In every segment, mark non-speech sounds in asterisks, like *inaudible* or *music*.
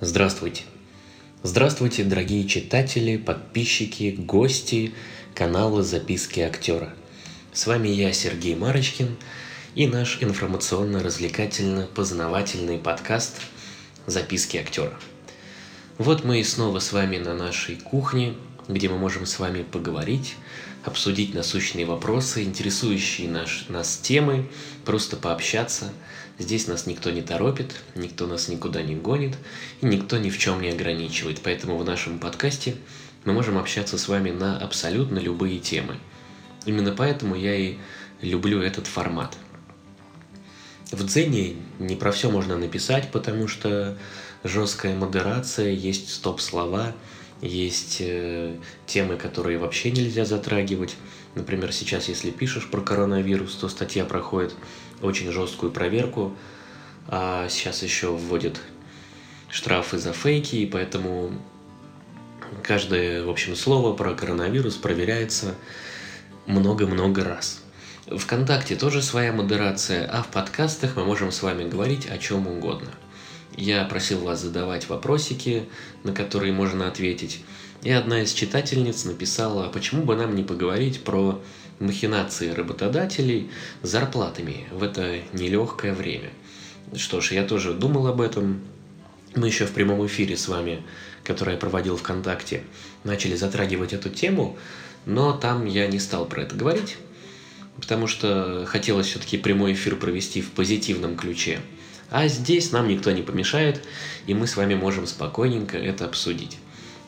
Здравствуйте. Здравствуйте, дорогие читатели, подписчики, гости канала «Записки актера». С вами я, Сергей Марочкин, и наш информационно-развлекательно-познавательный подкаст «Записки актера». Вот мы и снова с вами на нашей кухне, где мы можем с вами поговорить, обсудить насущные вопросы, интересующие наш, нас темы, просто пообщаться – Здесь нас никто не торопит, никто нас никуда не гонит, и никто ни в чем не ограничивает. Поэтому в нашем подкасте мы можем общаться с вами на абсолютно любые темы. Именно поэтому я и люблю этот формат. В Дзене не про все можно написать, потому что жесткая модерация, есть стоп-слова, есть э, темы, которые вообще нельзя затрагивать. Например, сейчас, если пишешь про коронавирус, то статья проходит очень жесткую проверку. А сейчас еще вводят штрафы за фейки, и поэтому каждое, в общем, слово про коронавирус проверяется много-много раз. Вконтакте тоже своя модерация, а в подкастах мы можем с вами говорить о чем угодно. Я просил вас задавать вопросики, на которые можно ответить. И одна из читательниц написала, а почему бы нам не поговорить про махинации работодателей с зарплатами в это нелегкое время. Что ж, я тоже думал об этом. Мы еще в прямом эфире с вами, который я проводил ВКонтакте, начали затрагивать эту тему, но там я не стал про это говорить, потому что хотелось все-таки прямой эфир провести в позитивном ключе. А здесь нам никто не помешает, и мы с вами можем спокойненько это обсудить.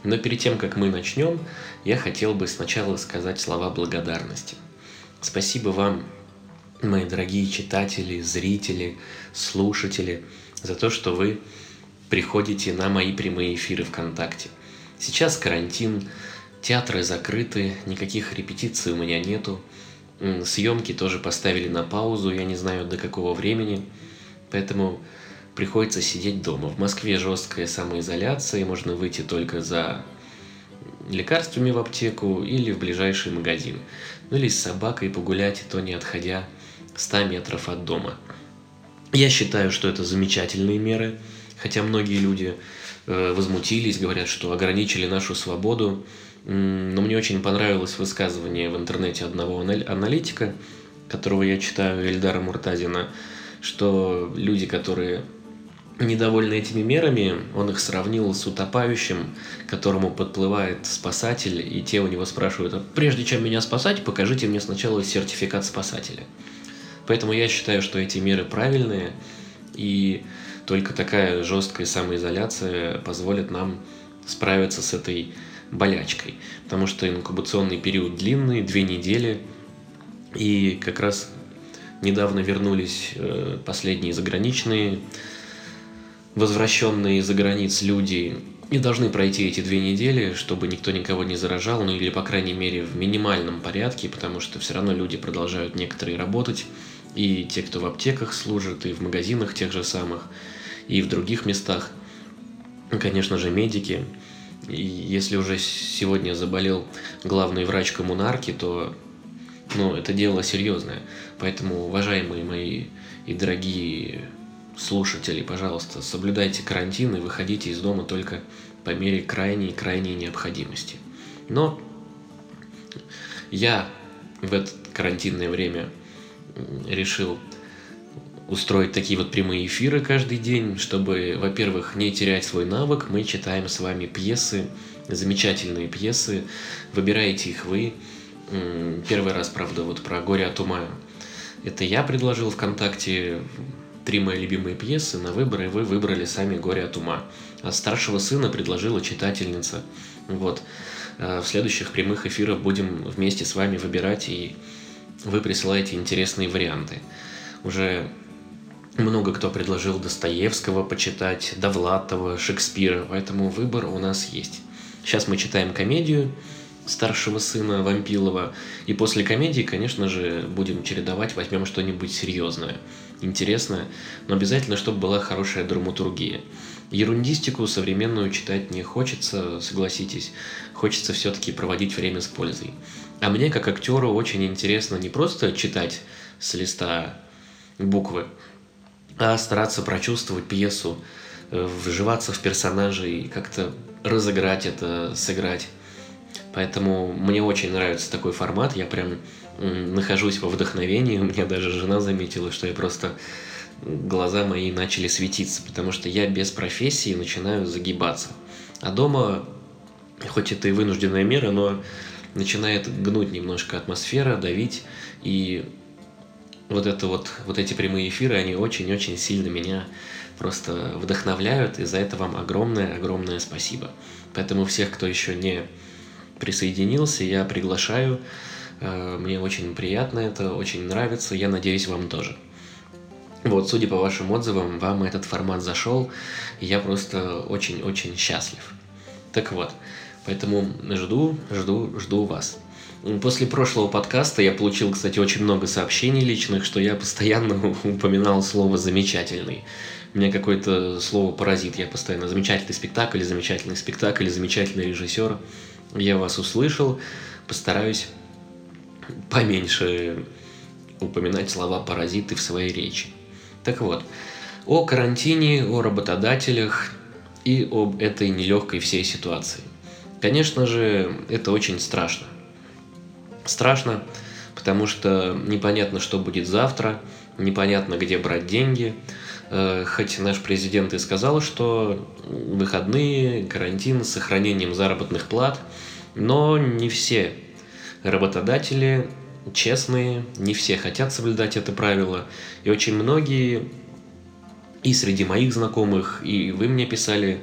Но перед тем, как мы начнем, я хотел бы сначала сказать слова благодарности. Спасибо вам, мои дорогие читатели, зрители, слушатели, за то, что вы приходите на мои прямые эфиры ВКонтакте. Сейчас карантин, театры закрыты, никаких репетиций у меня нету. Съемки тоже поставили на паузу, я не знаю до какого времени, поэтому приходится сидеть дома. В Москве жесткая самоизоляция, можно выйти только за лекарствами в аптеку или в ближайший магазин. Ну или с собакой погулять, и то не отходя 100 метров от дома. Я считаю, что это замечательные меры, хотя многие люди э, возмутились, говорят, что ограничили нашу свободу. Но мне очень понравилось высказывание в интернете одного аналитика, которого я читаю, Эльдара Муртазина, что люди, которые недовольны этими мерами, он их сравнил с утопающим, которому подплывает спасатель, и те у него спрашивают, а прежде чем меня спасать, покажите мне сначала сертификат спасателя. Поэтому я считаю, что эти меры правильные, и только такая жесткая самоизоляция позволит нам справиться с этой болячкой. Потому что инкубационный период длинный, две недели, и как раз недавно вернулись э, последние заграничные возвращенные из-за границ люди не должны пройти эти две недели, чтобы никто никого не заражал, ну или, по крайней мере, в минимальном порядке, потому что все равно люди продолжают некоторые работать, и те, кто в аптеках служит, и в магазинах тех же самых, и в других местах. Конечно же, медики. И если уже сегодня заболел главный врач коммунарки, то ну, это дело серьезное. Поэтому, уважаемые мои и дорогие слушатели, пожалуйста, соблюдайте карантин и выходите из дома только по мере крайней-крайней необходимости. Но я в это карантинное время решил устроить такие вот прямые эфиры каждый день, чтобы, во-первых, не терять свой навык. Мы читаем с вами пьесы, замечательные пьесы, выбираете их вы. Первый раз, правда, вот про «Горе от ума» это я предложил ВКонтакте, три мои любимые пьесы на выбор, и вы выбрали сами «Горе от ума». А старшего сына предложила читательница. Вот. А в следующих прямых эфирах будем вместе с вами выбирать, и вы присылаете интересные варианты. Уже много кто предложил Достоевского почитать, Довлатова, Шекспира, поэтому выбор у нас есть. Сейчас мы читаем комедию старшего сына Вампилова, и после комедии, конечно же, будем чередовать, возьмем что-нибудь серьезное интересная, но обязательно, чтобы была хорошая драматургия. Ерундистику современную читать не хочется, согласитесь. Хочется все-таки проводить время с пользой. А мне, как актеру, очень интересно не просто читать с листа буквы, а стараться прочувствовать пьесу э, вживаться в персонажей, как-то разыграть это, сыграть. Поэтому мне очень нравится такой формат. Я прям нахожусь во вдохновении. *laughs* У меня даже жена заметила, что я просто глаза мои начали светиться, потому что я без профессии начинаю загибаться. А дома, хоть это и вынужденная мера, но начинает гнуть немножко атмосфера, давить, и вот это вот, вот эти прямые эфиры, они очень-очень сильно меня просто вдохновляют, и за это вам огромное-огромное спасибо. Поэтому всех, кто еще не присоединился, я приглашаю. Э, мне очень приятно это, очень нравится, я надеюсь, вам тоже. Вот, судя по вашим отзывам, вам этот формат зашел, я просто очень-очень счастлив. Так вот, поэтому жду, жду, жду вас. После прошлого подкаста я получил, кстати, очень много сообщений личных, что я постоянно *laughs* упоминал слово «замечательный». Меня какое-то слово паразит. Я постоянно замечательный спектакль, замечательный спектакль, замечательный режиссер. Я вас услышал, постараюсь поменьше упоминать слова паразиты в своей речи. Так вот, о карантине, о работодателях и об этой нелегкой всей ситуации. Конечно же, это очень страшно. Страшно, потому что непонятно, что будет завтра, непонятно, где брать деньги. Э, хоть наш президент и сказал, что выходные, карантин с сохранением заработных плат, но не все работодатели честные, не все хотят соблюдать это правило, и очень многие и среди моих знакомых, и вы мне писали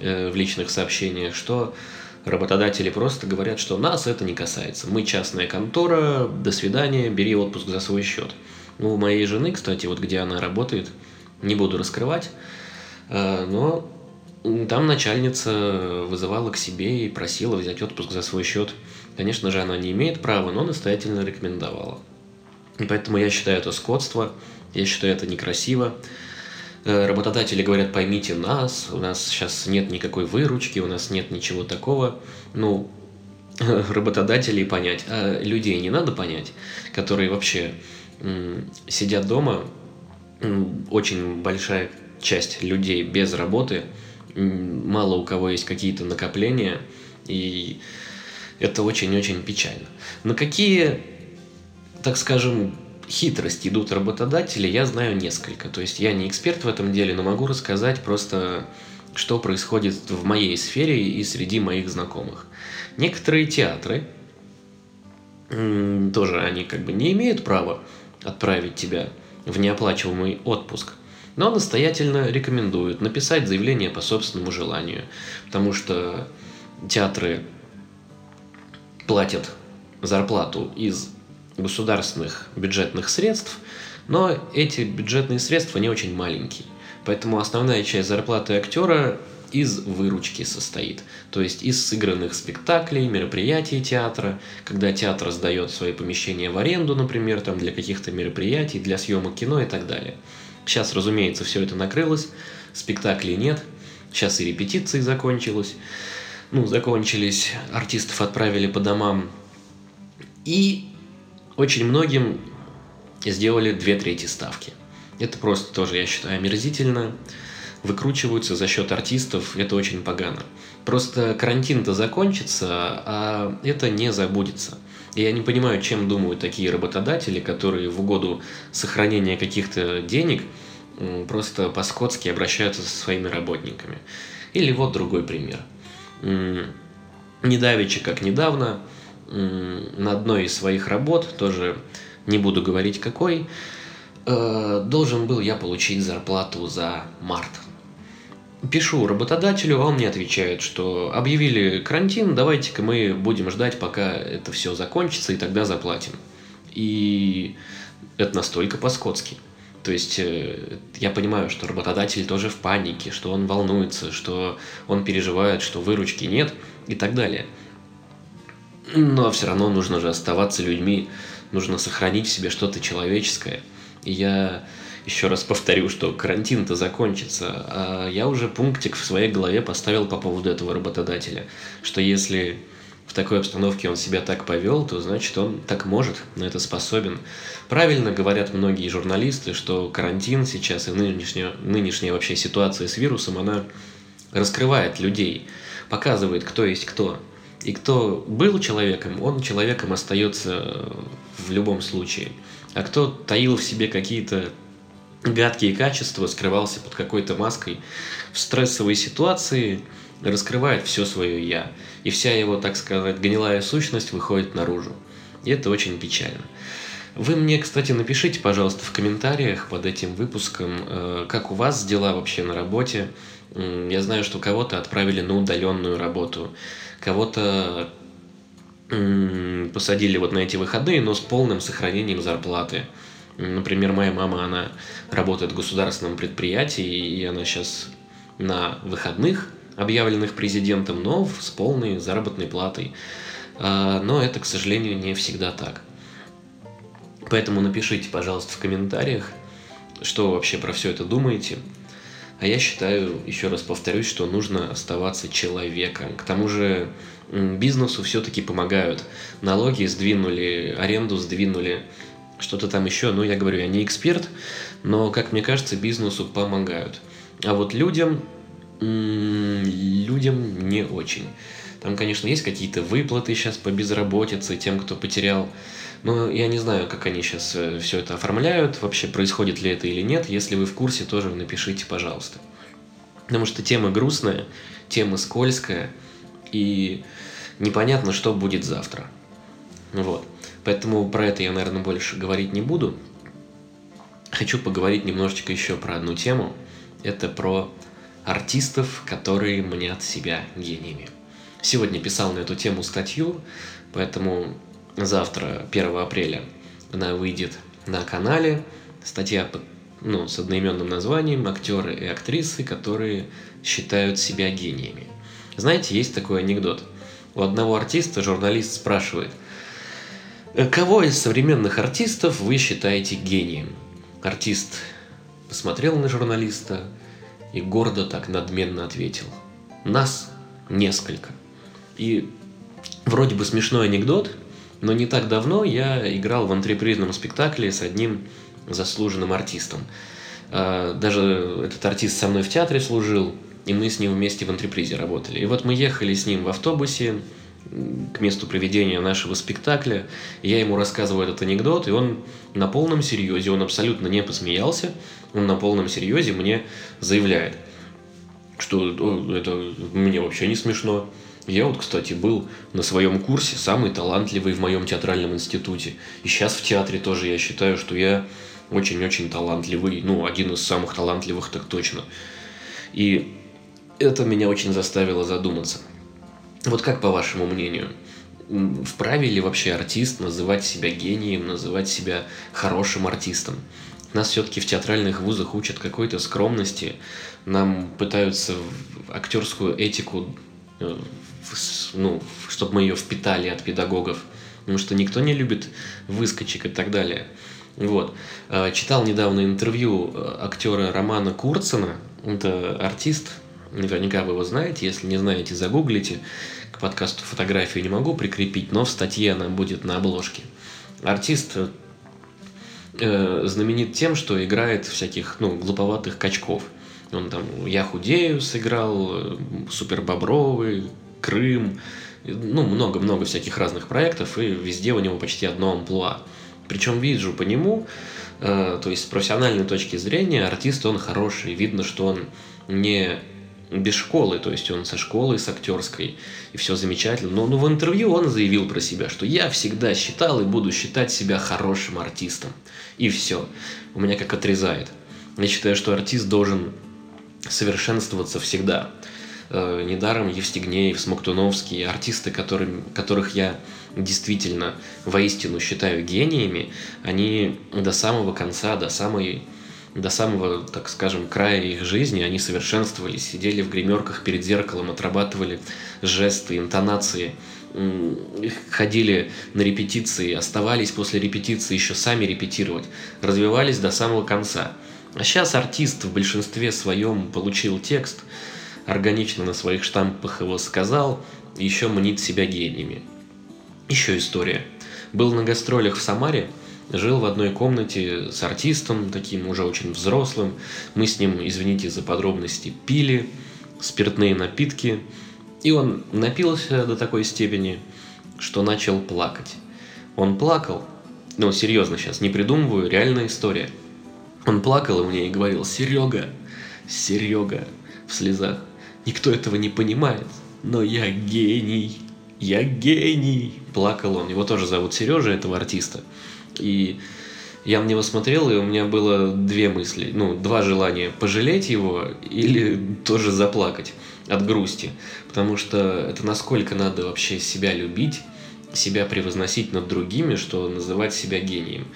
э, в личных сообщениях, что работодатели просто говорят, что нас это не касается. Мы частная контора, до свидания, бери отпуск за свой счет. Ну, у моей жены, кстати, вот где она работает, не буду раскрывать, э, но там начальница вызывала к себе и просила взять отпуск за свой счет. Конечно же, она не имеет права, но настоятельно рекомендовала. И поэтому я считаю это скотство, я считаю это некрасиво. Э, работодатели говорят, поймите нас, у нас сейчас нет никакой выручки, у нас нет ничего такого. Ну, *laughs* работодателей понять, а людей не надо понять, которые вообще сидят дома, очень большая часть людей без работы, мало у кого есть какие-то накопления, и это очень-очень печально. На какие, так скажем, хитрости идут работодатели, я знаю несколько. То есть я не эксперт в этом деле, но могу рассказать просто, что происходит в моей сфере и среди моих знакомых. Некоторые театры, тоже они как бы не имеют права отправить тебя в неоплачиваемый отпуск, но настоятельно рекомендуют написать заявление по собственному желанию, потому что театры платят зарплату из государственных бюджетных средств, но эти бюджетные средства не очень маленькие. Поэтому основная часть зарплаты актера из выручки состоит. То есть из сыгранных спектаклей, мероприятий театра, когда театр сдает свои помещения в аренду, например, там для каких-то мероприятий, для съемок кино и так далее. Сейчас, разумеется, все это накрылось, спектаклей нет, сейчас и репетиции закончилось ну, закончились, артистов отправили по домам. И очень многим сделали две трети ставки. Это просто тоже, я считаю, омерзительно. Выкручиваются за счет артистов, это очень погано. Просто карантин-то закончится, а это не забудется. Я не понимаю, чем думают такие работодатели, которые в угоду сохранения каких-то денег просто по-скотски обращаются со своими работниками. Или вот другой пример – недавеча, как недавно, на одной из своих работ, тоже не буду говорить какой, э, должен был я получить зарплату за март. Пишу работодателю, а он мне отвечает, что объявили карантин, давайте-ка мы будем ждать, пока это все закончится, и тогда заплатим. И это настолько по-скотски. То есть э, я понимаю, что работодатель тоже в панике, что он волнуется, что он переживает, что выручки нет и так далее. Но все равно нужно же оставаться людьми, нужно сохранить в себе что-то человеческое. И я еще раз повторю, что карантин-то закончится, а я уже пунктик в своей голове поставил по поводу этого работодателя, что если в такой обстановке он себя так повел, то значит он так может, на это способен. Правильно говорят многие журналисты, что карантин сейчас и нынешняя, нынешняя вообще ситуация с вирусом, она раскрывает людей, показывает, кто есть кто. И кто был человеком, он человеком остается в любом случае. А кто таил в себе какие-то гадкие качества, скрывался под какой-то маской в стрессовой ситуации, раскрывает все свое «я». И вся его, так сказать, гнилая сущность выходит наружу. И это очень печально. Вы мне, кстати, напишите, пожалуйста, в комментариях под этим выпуском, э, как у вас дела вообще на работе. Я знаю, что кого-то отправили на удаленную работу, кого-то посадили вот на эти выходные, но с полным сохранением зарплаты. Например, моя мама, она работает в государственном предприятии, и она сейчас на выходных, объявленных президентом, но с полной заработной платой. А, но это, к сожалению, не всегда так. Поэтому напишите, пожалуйста, в комментариях, что вы вообще про все это думаете. А я считаю, еще раз повторюсь, что нужно оставаться человеком. К тому же бизнесу все-таки помогают. Налоги сдвинули, аренду сдвинули, что-то там еще. Ну, я говорю, я не эксперт, но, как мне кажется, бизнесу помогают. А вот людям, людям не очень. Там, конечно, есть какие-то выплаты сейчас по безработице тем, кто потерял. Но я не знаю, как они сейчас э, все это оформляют, вообще происходит ли это или нет. Если вы в курсе, тоже напишите, пожалуйста. Потому что тема грустная, тема скользкая, и непонятно, что будет завтра. Вот. Поэтому про это я, наверное, больше говорить не буду. Хочу поговорить немножечко еще про одну тему. Это про артистов, которые мнят себя гениями. Сегодня писал на эту тему статью, поэтому завтра, 1 апреля, она выйдет на канале. Статья ну, с одноименным названием «Актеры и актрисы, которые считают себя гениями». Знаете, есть такой анекдот. У одного артиста журналист спрашивает, «Э, кого из современных артистов вы считаете гением? Артист посмотрел на журналиста и гордо так надменно ответил. Нас несколько. И вроде бы смешной анекдот, но не так давно я играл в антрепризном спектакле с одним заслуженным артистом. А, даже этот артист со мной в театре служил, и мы с ним вместе в антрепризе работали. И вот мы ехали с ним в автобусе к месту проведения нашего спектакля, я ему рассказываю этот анекдот, и он на полном серьезе, он абсолютно не посмеялся, он на полном серьезе мне заявляет, что это мне вообще не смешно. Я вот, кстати, был на своем курсе самый талантливый в моем театральном институте. И сейчас в театре тоже я считаю, что я очень-очень талантливый. Ну, один из самых талантливых так точно. И это меня очень заставило задуматься. Вот как по вашему мнению, вправе ли вообще артист называть себя гением, называть себя хорошим артистом? Нас все-таки в театральных вузах учат какой-то скромности, нам пытаются актерскую этику, э, ну, чтобы мы ее впитали от педагогов, потому что никто не любит выскочек и так далее. Вот. Э, читал недавно интервью э, актера Романа Курцена, это артист, наверняка вы его знаете, если не знаете, загуглите. К подкасту фотографию не могу прикрепить, но в статье она будет на обложке. Артист э, знаменит тем, что играет всяких, ну, глуповатых качков. Он там «Я худею» сыграл, э, «Супер Бобровый», «Крым», ну, много-много всяких разных проектов, и везде у него почти одно амплуа. Причем вижу по нему, э, то есть с профессиональной точки зрения, артист он хороший, видно, что он не без школы, то есть он со школы, с актерской, и все замечательно. Но, но в интервью он заявил про себя, что я всегда считал и буду считать себя хорошим артистом. И все. У меня как отрезает. Я считаю, что артист должен совершенствоваться всегда. Э, недаром Евстигнеев, Смоктуновский, артисты, которым, которых я действительно воистину считаю гениями, они до самого конца, до самой до самого, так скажем, края их жизни они совершенствовались, сидели в гримерках перед зеркалом, отрабатывали жесты, интонации, ходили на репетиции, оставались после репетиции еще сами репетировать, развивались до самого конца. А сейчас артист в большинстве своем получил текст, органично на своих штампах его сказал, еще мнит себя гениями. Еще история. Был на гастролях в Самаре, жил в одной комнате с артистом, таким уже очень взрослым. Мы с ним, извините за подробности, пили спиртные напитки. И он напился до такой степени, что начал плакать. Он плакал, ну серьезно сейчас, не придумываю, реальная история. Он плакал мне и говорил, Серега, Серега, в слезах, никто этого не понимает, но я гений, я гений, плакал он. Его тоже зовут Сережа, этого артиста. И я на него смотрел, и у меня было две мысли, ну, два желания, пожалеть его или тоже заплакать от грусти. Потому что это насколько надо вообще себя любить, себя превозносить над другими, что называть себя гением.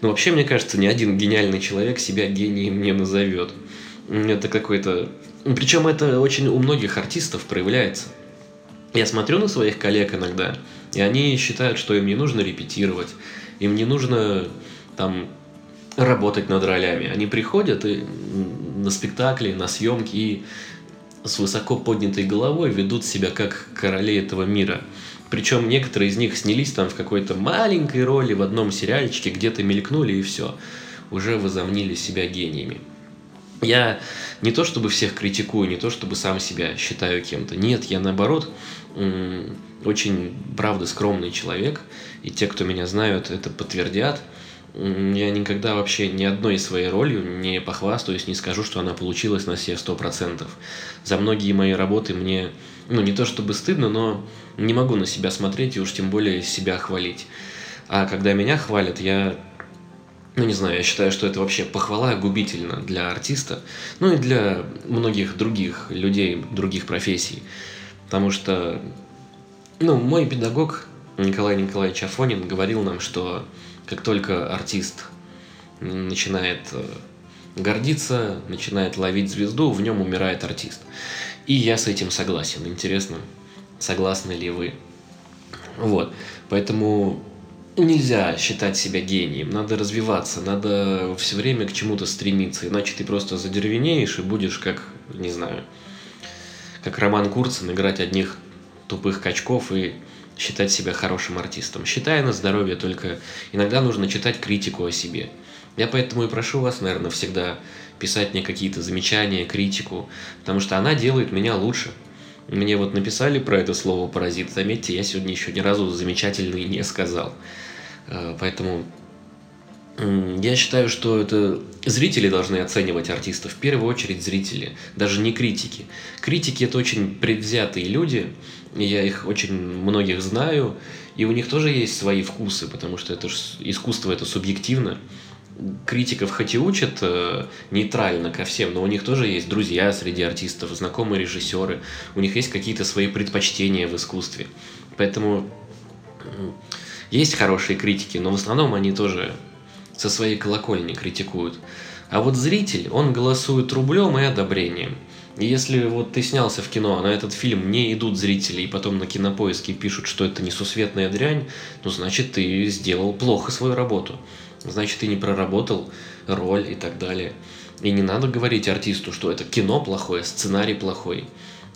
Но вообще, мне кажется, ни один гениальный человек себя гением не назовет. Это какой-то... Причем это очень у многих артистов проявляется. Я смотрю на своих коллег иногда, и они считают, что им не нужно репетировать, им не нужно там работать над ролями. Они приходят и на спектакли, на съемки и с высоко поднятой головой ведут себя как короли этого мира. Причем некоторые из них снялись там в какой-то маленькой роли в одном сериальчике, где-то мелькнули и все. Уже возомнили себя гениями. Я не то чтобы всех критикую, не то чтобы сам себя считаю кем-то. Нет, я наоборот очень, правда, скромный человек. И те, кто меня знают, это подтвердят. Я никогда вообще ни одной своей ролью не похвастаюсь, не скажу, что она получилась на все сто процентов. За многие мои работы мне, ну, не то чтобы стыдно, но не могу на себя смотреть и уж тем более себя хвалить. А когда меня хвалят, я ну, не знаю, я считаю, что это вообще похвала губительна для артиста, ну и для многих других людей, других профессий. Потому что, ну, мой педагог Николай Николаевич Афонин говорил нам, что как только артист начинает э, гордиться, начинает ловить звезду, в нем умирает артист. И я с этим согласен. Интересно, согласны ли вы? Вот. Поэтому нельзя считать себя гением, надо развиваться, надо все время к чему-то стремиться, иначе ты просто задервенеешь и будешь как, не знаю, как Роман Курцин играть одних тупых качков и считать себя хорошим артистом. Считая на здоровье, только иногда нужно читать критику о себе. Я поэтому и прошу вас, наверное, всегда писать мне какие-то замечания, критику, потому что она делает меня лучше. Мне вот написали про это слово «паразит». Заметьте, я сегодня еще ни разу замечательный не сказал. Э, поэтому я считаю, что это зрители должны оценивать артистов, в первую очередь зрители, даже не критики. Критики это очень предвзятые люди, я их очень многих знаю, и у них тоже есть свои вкусы, потому что это ж, искусство это субъективно. Критиков хоть и учат э, нейтрально ко всем, но у них тоже есть друзья среди артистов, знакомые режиссеры, у них есть какие-то свои предпочтения в искусстве. Поэтому есть хорошие критики, но в основном они тоже со своей колокольни критикуют. А вот зритель, он голосует рублем и одобрением. И если вот ты снялся в кино, а на этот фильм не идут зрители, и потом на кинопоиске пишут, что это несусветная дрянь, ну, значит, ты сделал плохо свою работу. Значит, ты не проработал роль и так далее. И не надо говорить артисту, что это кино плохое, сценарий плохой.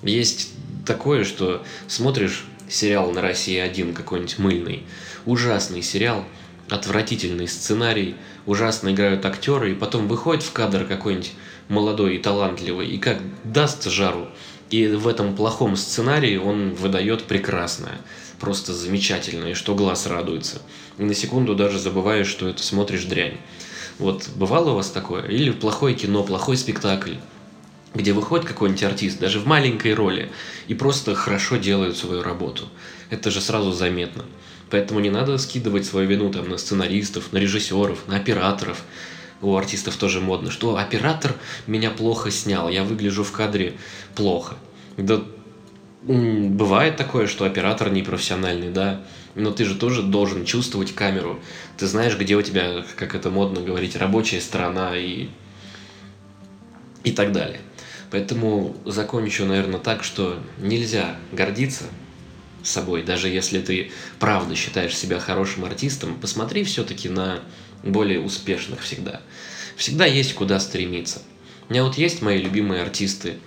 Есть такое, что смотришь сериал на России один какой-нибудь мыльный, ужасный сериал, отвратительный сценарий, ужасно играют актеры, и потом выходит в кадр какой-нибудь молодой и талантливый, и как даст жару, и в этом плохом сценарии он выдает прекрасное, просто замечательное, что глаз радуется. И на секунду даже забываешь, что это смотришь дрянь. Вот бывало у вас такое? Или плохое кино, плохой спектакль, где выходит какой-нибудь артист, даже в маленькой роли, и просто хорошо делает свою работу. Это же сразу заметно. Поэтому не надо скидывать свою вину там на сценаристов, на режиссеров, на операторов. У артистов тоже модно, что оператор меня плохо снял, я выгляжу в кадре плохо. Да бывает такое, что оператор непрофессиональный, да, но ты же тоже должен чувствовать камеру. Ты знаешь, где у тебя, как это модно говорить, рабочая сторона и и так далее. Поэтому закончу, наверное, так, что нельзя гордиться собой, даже если ты правда считаешь себя хорошим артистом, посмотри все-таки на более успешных всегда. Всегда есть куда стремиться. У меня вот есть мои любимые артисты,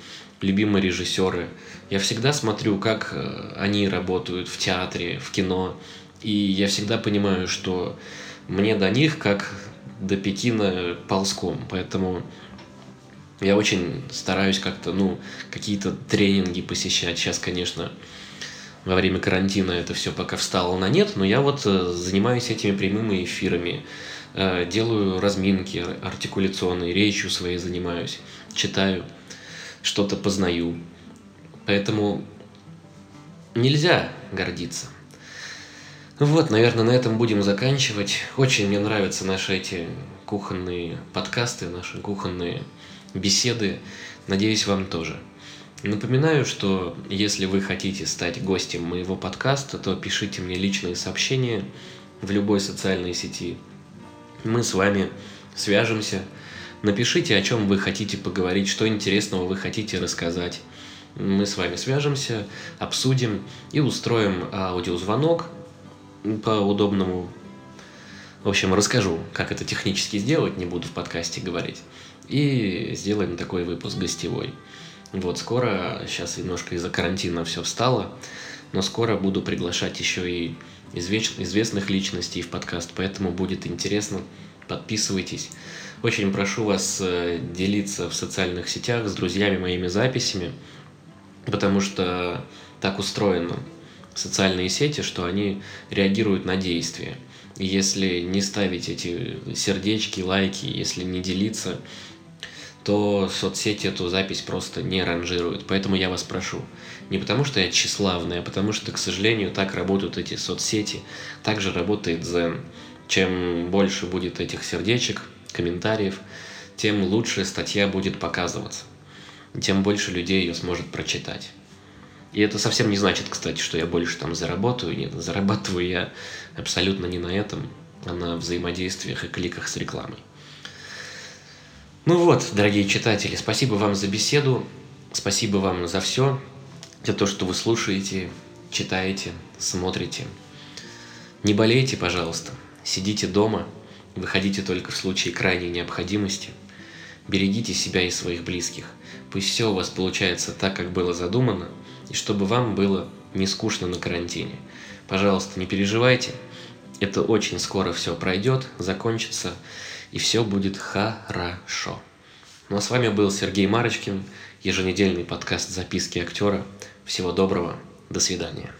любимые режиссеры. Я всегда смотрю, как э, они работают в театре, в кино. И я всегда понимаю, что мне до них как до Пекина ползком. Поэтому я очень стараюсь как-то, ну, какие-то тренинги посещать. Сейчас, конечно, во время карантина это все пока встало на нет, но я вот э, занимаюсь этими прямыми эфирами, э, делаю разминки артикуляционные, речью своей занимаюсь, читаю, что-то познаю. Поэтому нельзя гордиться. Вот, наверное, на этом будем заканчивать. Очень мне нравятся наши эти кухонные подкасты, наши кухонные беседы. Надеюсь, вам тоже. Напоминаю, что если вы хотите стать гостем моего подкаста, то пишите мне личные сообщения в любой социальной сети. Мы с вами свяжемся. Напишите, о чем вы хотите поговорить, что интересного вы хотите рассказать. Мы с вами свяжемся, обсудим и устроим аудиозвонок по удобному. В общем, расскажу, как это технически сделать, не буду в подкасте говорить. И сделаем такой выпуск гостевой. Вот, скоро, сейчас немножко из-за карантина все встало, но скоро буду приглашать еще и известных личностей в подкаст, поэтому будет интересно. Подписывайтесь. Очень прошу вас э, делиться в социальных сетях с друзьями моими записями, потому что так устроено социальные сети, что они реагируют на действия. И если не ставить эти сердечки, лайки, если не делиться, то соцсети эту запись просто не ранжируют. Поэтому я вас прошу. Не потому, что я тщеславный, а потому что, к сожалению, так работают эти соцсети. Так же работает Zen. Чем больше будет этих сердечек, комментариев, тем лучше статья будет показываться. Тем больше людей ее сможет прочитать. И это совсем не значит, кстати, что я больше там заработаю. Нет, зарабатываю я абсолютно не на этом, а на взаимодействиях и кликах с рекламой. Ну вот, дорогие читатели, спасибо вам за беседу, спасибо вам за все, за то, что вы слушаете, читаете, смотрите. Не болейте, пожалуйста, сидите дома, выходите только в случае крайней необходимости. Берегите себя и своих близких. Пусть все у вас получается так, как было задумано, и чтобы вам было не скучно на карантине. Пожалуйста, не переживайте, это очень скоро все пройдет, закончится, и все будет хорошо. Ну а с вами был Сергей Марочкин, еженедельный подкаст «Записки актера». Всего доброго, до свидания.